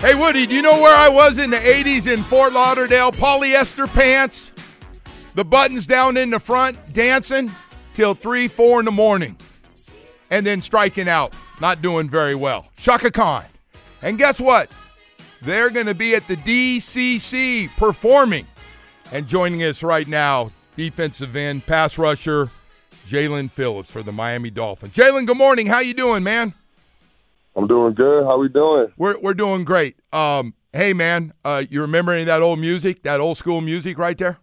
Hey, Woody, do you know where I was in the 80s in Fort Lauderdale? Polyester pants, the buttons down in the front, dancing till 3, 4 in the morning, and then striking out, not doing very well. Chaka Khan. And guess what? They're going to be at the DCC performing. And joining us right now, defensive end, pass rusher, Jaelan Phillips for the Miami Dolphins. Jaelan, good morning. How you doing, man? I'm doing good. How we doing? We're we're doing great. Um, hey man, uh, you remember any of that old music, that old school music right there?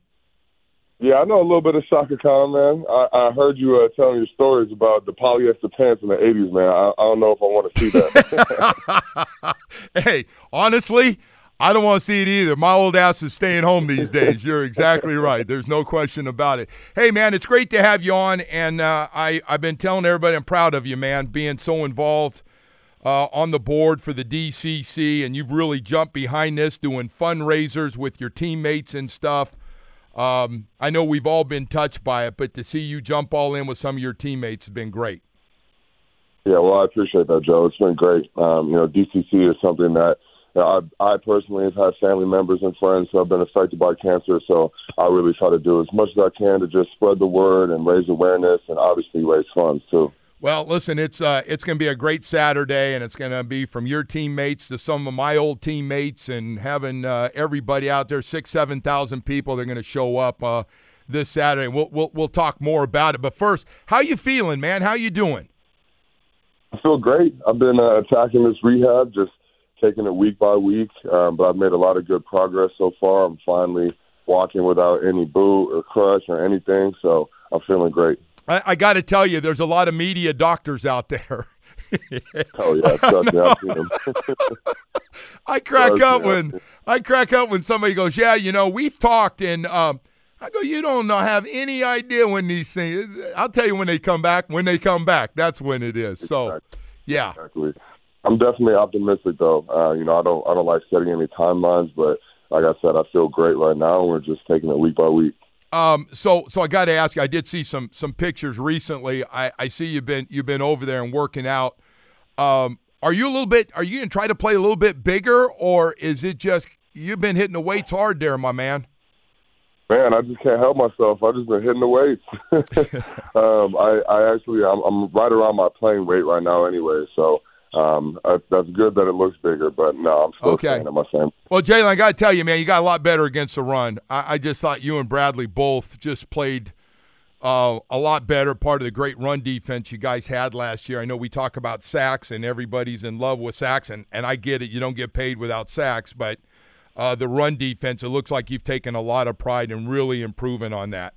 Yeah, I know a little bit of Chaka Khan, man. I, I heard you uh, telling your stories about the polyester pants in the '80s, man. I, I don't know if I want to see that. hey, honestly, I don't want to see it either. My old ass is staying home these days. You're exactly right. There's no question about it. Hey, man, it's great to have you on, and uh, I I've been telling everybody I'm proud of you, man, being so involved uh, on the board for the DCC, and you've really jumped behind this, doing fundraisers with your teammates and stuff. Um, I know we've all been touched by it, but to see you jump all in with some of your teammates has been great. Yeah, well, I appreciate that, Joe. It's been great. Um, you know, DCC is something that you know, I, I personally have had family members and friends who have been affected by cancer, so I really try to do as much as I can to just spread the word and raise awareness and obviously raise funds too. Well, listen, it's uh, it's going to be a great Saturday, and it's going to be from your teammates to some of my old teammates, and having uh, everybody out there, six, seven thousand people, they're going to show up uh, this Saturday. We'll, we'll we'll talk more about it. But first, how you feeling, man? How you doing? I feel great. I've been uh, attacking this rehab, just taking it week by week, um, but I've made a lot of good progress so far. I'm finally walking without any boot or crutch or anything, so I'm feeling great. I, I got to tell you, there's a lot of media doctors out there. oh yeah, trust me, I've seen them. I crack up when I crack up when somebody goes, "Yeah, you know, we've talked," and um, I go, "You don't have any idea when these things." I'll tell you when they come back. When they come back, that's when it is. So, Exactly. yeah. Exactly. I'm definitely optimistic though. Uh, you know, I don't I don't like setting any timelines, but like I said, I feel great right now, we're just taking it week by week. Um, so so I got to ask you. I did see some some pictures recently. I, I see you've been you've been over there and working out. Um, are you a little bit? Are you gonna try to play a little bit bigger, or is it just you've been hitting the weights hard there, my man? Man, I just can't help myself. I've just been hitting the weights. um, I, I actually, I'm, I'm right around my playing weight right now, anyway. So um, that's good that it looks bigger, but no, I'm still Okay. staying at my same. Well, Jaelan, I got to tell you, man, you got a lot better against the run. I, I just thought you and Bradley both just played uh, a lot better. Part of the great run defense you guys had last year. I know we talk about sacks, and everybody's in love with sacks, and, and I get it. You don't get paid without sacks, but uh, the run defense, it looks like you've taken a lot of pride in really improving on that.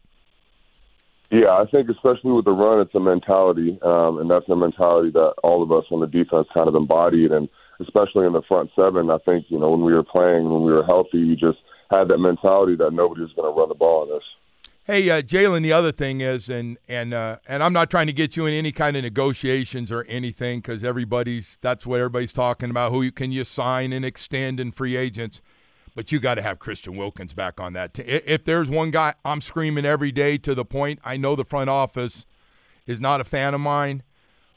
Yeah, I think especially with the run, it's a mentality, um, and that's a mentality that all of us on the defense kind of embodied, and especially in the front seven. I think you know when we were playing, when we were healthy, we just had that mentality that nobody was going to run the ball on us. Hey, uh, Jaelan, the other thing is, and and uh, and I'm not trying to get you in any kind of negotiations or anything because everybody's that's what everybody's talking about. Who you, can you sign and extend in free agents? But you got to have Christian Wilkins back on that. t- If there's one guy I'm screaming every day to the point I know the front office is not a fan of mine,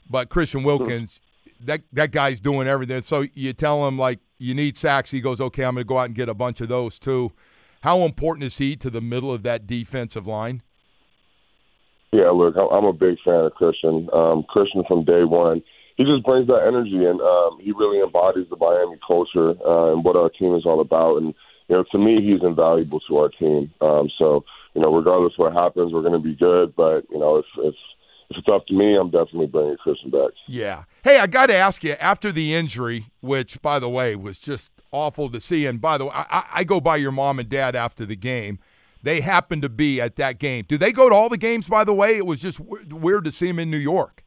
but Christian Wilkins, that that guy's doing everything. So you tell him like you need sacks, he goes, okay, I'm going to go out and get a bunch of those too. How important is he to the middle of that defensive line? Yeah, look, I'm a big fan of Christian. Um, Christian from day one, he just brings that energy, and um, he really embodies the Miami culture uh, and what our team is all about. And you know, to me, he's invaluable to our team. Um, so you know, regardless what happens, we're going to be good. But you know, if if if it's up to me, I'm definitely bringing Christian back. Yeah. Hey, I got to ask you after the injury, which by the way was just awful to see. And by the way, I, I go by your mom and dad after the game. They happened to be at that game. Do they go to all the games? By the way, it was just w- weird to see them in New York.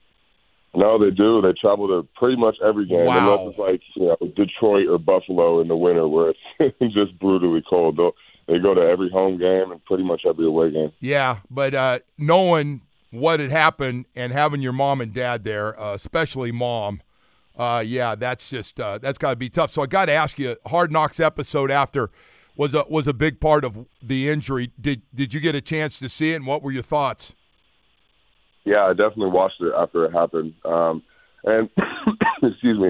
No, they do. They travel to pretty much every game, wow. unless it's like you know Detroit or Buffalo in the winter, where it's just brutally cold. They'll, they go to every home game and pretty much every away game. Yeah, but uh, knowing what had happened and having your mom and dad there, uh, especially mom, uh, yeah, that's just uh, that's got to be tough. So I got to ask you, Hard Knocks episode after was a was a big part of the injury. Did did you get a chance to see it, and what were your thoughts? Yeah, I definitely watched it after it happened. Um, and excuse me,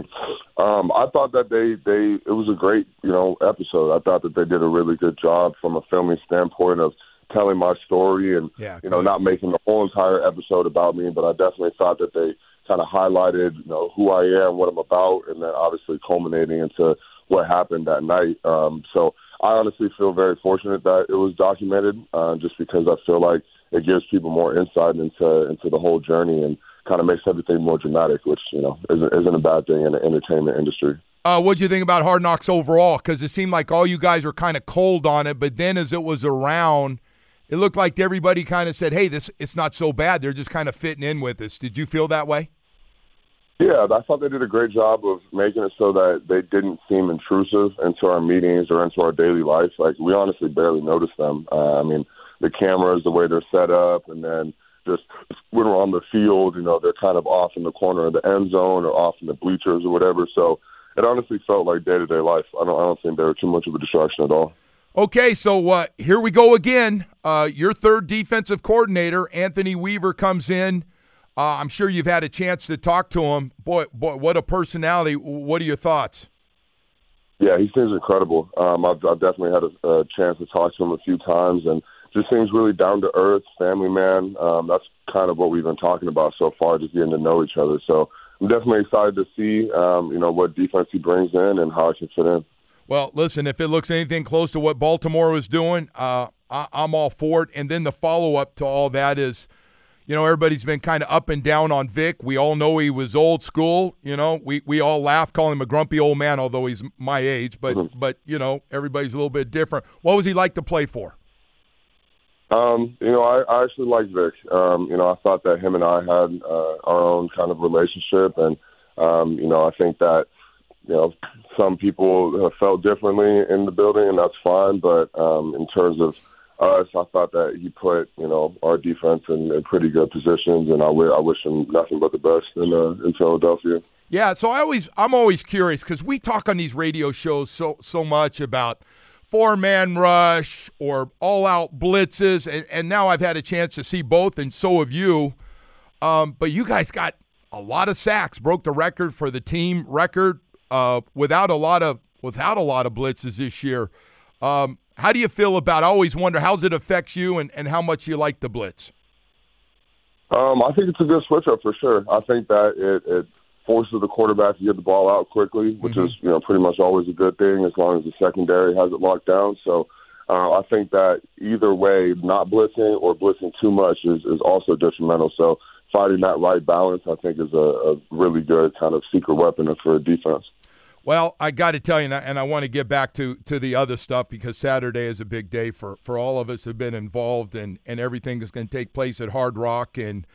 um, I thought that they they it was a great you know episode. I thought that they did a really good job from a filming standpoint of telling my story and yeah, you know not making the whole entire episode about me, but I definitely thought that they kind of highlighted you know who I am, what I'm about, and then obviously culminating into what happened that night. Um, so I honestly feel very fortunate that it was documented, uh, just because I feel like it gives people more insight into into the whole journey and kind of makes everything more dramatic, which you know isn't, isn't a bad thing in the entertainment industry. Uh, what do you think about Hard Knocks overall? Because it seemed like all you guys were kind of cold on it, but then as it was around, it looked like everybody kind of said, "Hey, this it's not so bad." They're just kind of fitting in with us. Did you feel that way? Yeah, I thought they did a great job of making it so that they didn't seem intrusive into our meetings or into our daily life. Like we honestly barely noticed them. Uh, I mean, the cameras, the way they're set up, and then just when we're on the field, you know, they're kind of off in the corner of the end zone or off in the bleachers or whatever. So it honestly felt like day to day life. I don't, I don't think they were too much of a distraction at all. Okay, so uh, here we go again. Uh, your third defensive coordinator, Anthony Weaver, comes in. Uh, I'm sure you've had a chance to talk to him. Boy, boy, what a personality! What are your thoughts? Yeah, he seems incredible. Um, I've, I've definitely had a, a chance to talk to him a few times, and just seems really down to earth, family man. Um, that's kind of what we've been talking about so far, just getting to know each other. So I'm definitely excited to see, um, you know, what defense he brings in and how it can fit in. Well, listen, if it looks anything close to what Baltimore was doing, uh, I- I'm all for it. And then the follow up to all that is, you know, everybody's been kind of up and down on Vic. We all know he was old school. You know, we, we all laugh calling him a grumpy old man, although he's my age. But mm-hmm. but you know, everybody's a little bit different. What was he like to play for? Um, you know, I, I actually like Vic. Um, you know, I thought that him and I had uh, our own kind of relationship, and um, you know, I think that you know some people felt differently in the building, and that's fine. But um, in terms of us, I thought that he put you know our defense in, in pretty good positions, and I, w- I wish him nothing but the best in uh, in Philadelphia. Yeah, so I always I'm always curious because we talk on these radio shows so so much about four man rush or all out blitzes. And, and, now I've had a chance to see both, and so have you. Um, but you guys got a lot of sacks, broke the record for the team record uh, without a lot of without a lot of blitzes this year. Um, how do you feel about? I always wonder how it affects you and, and how much you like the blitz. Um, I think it's a good switch up for sure. I think that it, it forces the quarterback to get the ball out quickly, which mm-hmm. is you know pretty much always a good thing as long as the secondary has it locked down. So uh, I think that either way, not blitzing or blitzing too much is is also detrimental. So finding that right balance, I think, is a, a really good kind of secret weapon for a defense. Well, I got to tell you, and I want to get back to, to the other stuff because Saturday is a big day for, for all of us who've been involved, and, and everything that's going to take place at Hard Rock and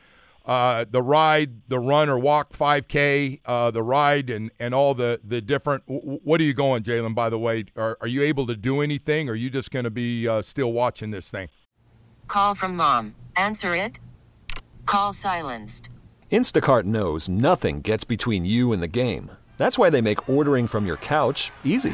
uh, the ride, the run or walk 5K, uh, the ride, and, and all the, the different. What are you going, Jaelan? By the way, are, are you able to do anything, or are you just going to be uh, still watching this thing? Call from mom. Answer it. Call silenced. Instacart knows nothing gets between you and the game. That's why they make ordering from your couch easy.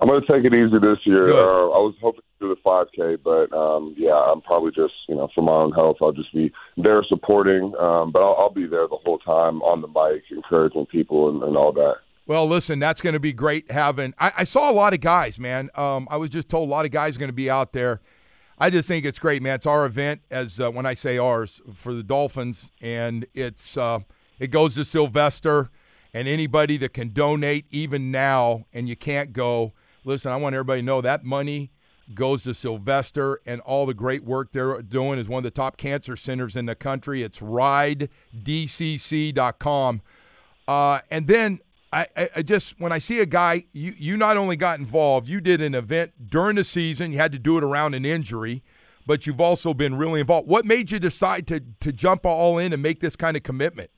I'm going to take it easy this year. Uh, I was hoping to do the 5K, but um, yeah, I'm probably just, you know, for my own health, I'll just be there supporting. Um, but I'll, I'll be there the whole time on the mic, encouraging people and, and all that. Well, listen, that's going to be great having. I, I, saw a lot of guys, man. Um, I was just told a lot of guys are going to be out there. I just think it's great, man. It's our event, as uh, when I say ours, for the Dolphins, and it's uh, it goes to Sylvester, and anybody that can donate, even now, and you can't go. Listen, I want everybody to know that money goes to Sylvester and all the great work they're doing is one of the top cancer centers in the country. It's ridedcc.com. Uh, and then I, I, just when I see a guy, you you not only got involved, you did an event during the season. You had to do it around an injury, but you've also been really involved. What made you decide to to jump all in and make this kind of commitment?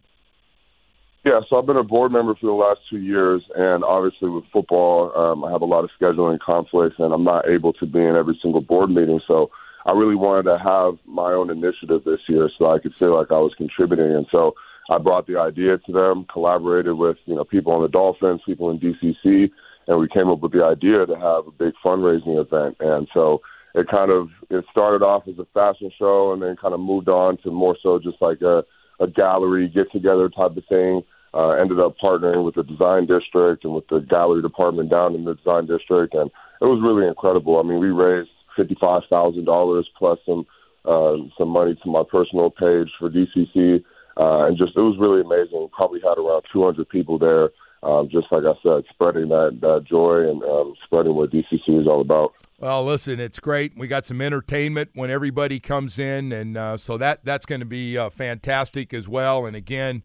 Yeah, so I've been a board member for the last two years, and obviously with football, um, I have a lot of scheduling conflicts, and I'm not able to be in every single board meeting. So I really wanted to have my own initiative this year, so I could feel like I was contributing, and so I brought the idea to them, collaborated with you know people on the Dolphins, people in DCC, and we came up with the idea to have a big fundraising event. And so it kind of it started off as a fashion show, and then kind of moved on to more so just like a, a gallery get together type of thing. Uh, ended up partnering with the design district and with the gallery department down in the design district, and it was really incredible. I mean, we raised fifty five thousand dollars plus some uh, some money to my personal page for DCC uh, and just it was really amazing. Probably had around 200 people there. Um, just like I said, spreading that, that joy and um, spreading what DCC is all about. Well, listen, it's great. We got some entertainment when everybody comes in, and uh, so that that's going to be uh, fantastic as well. And again,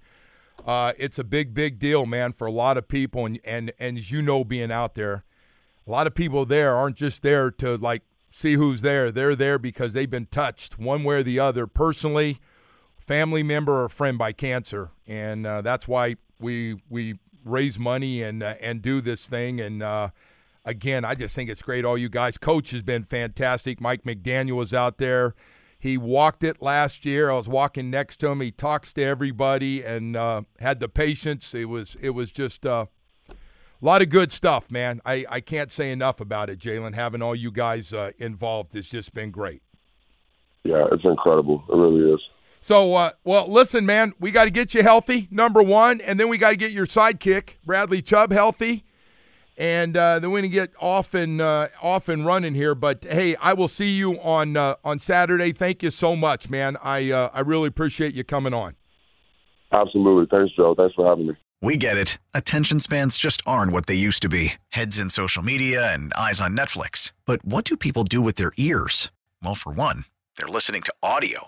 uh, it's a big, big deal, man, for a lot of people. And, and and as you know, being out there, a lot of people there aren't just there to like see who's there. They're there because they've been touched one way or the other, personally family member or friend by cancer, and uh, that's why we we raise money and uh, and do this thing. And uh, again, I just think it's great. All you guys, coach has been fantastic. Mike McDaniel was out there. He walked it last year. I was walking next to him. He talks to everybody and uh, had the patience. It was it was just uh, a lot of good stuff, man. I, I can't say enough about it, Jaelan. Having all you guys uh, involved has just been great. Yeah, it's incredible. It really is. So, uh, well, listen, man, we got to get you healthy, number one, and then we got to get your sidekick, Bradley Chubb, healthy, and uh, then we're gonna get off and uh, off and running here. But hey, I will see you on uh, on Saturday. Thank you so much, man. I uh, I really appreciate you coming on. Absolutely, thanks, Joe. Thanks for having me. We get it. Attention spans just aren't what they used to be. Heads in social media and eyes on Netflix. But what do people do with their ears? Well, for one, they're listening to audio.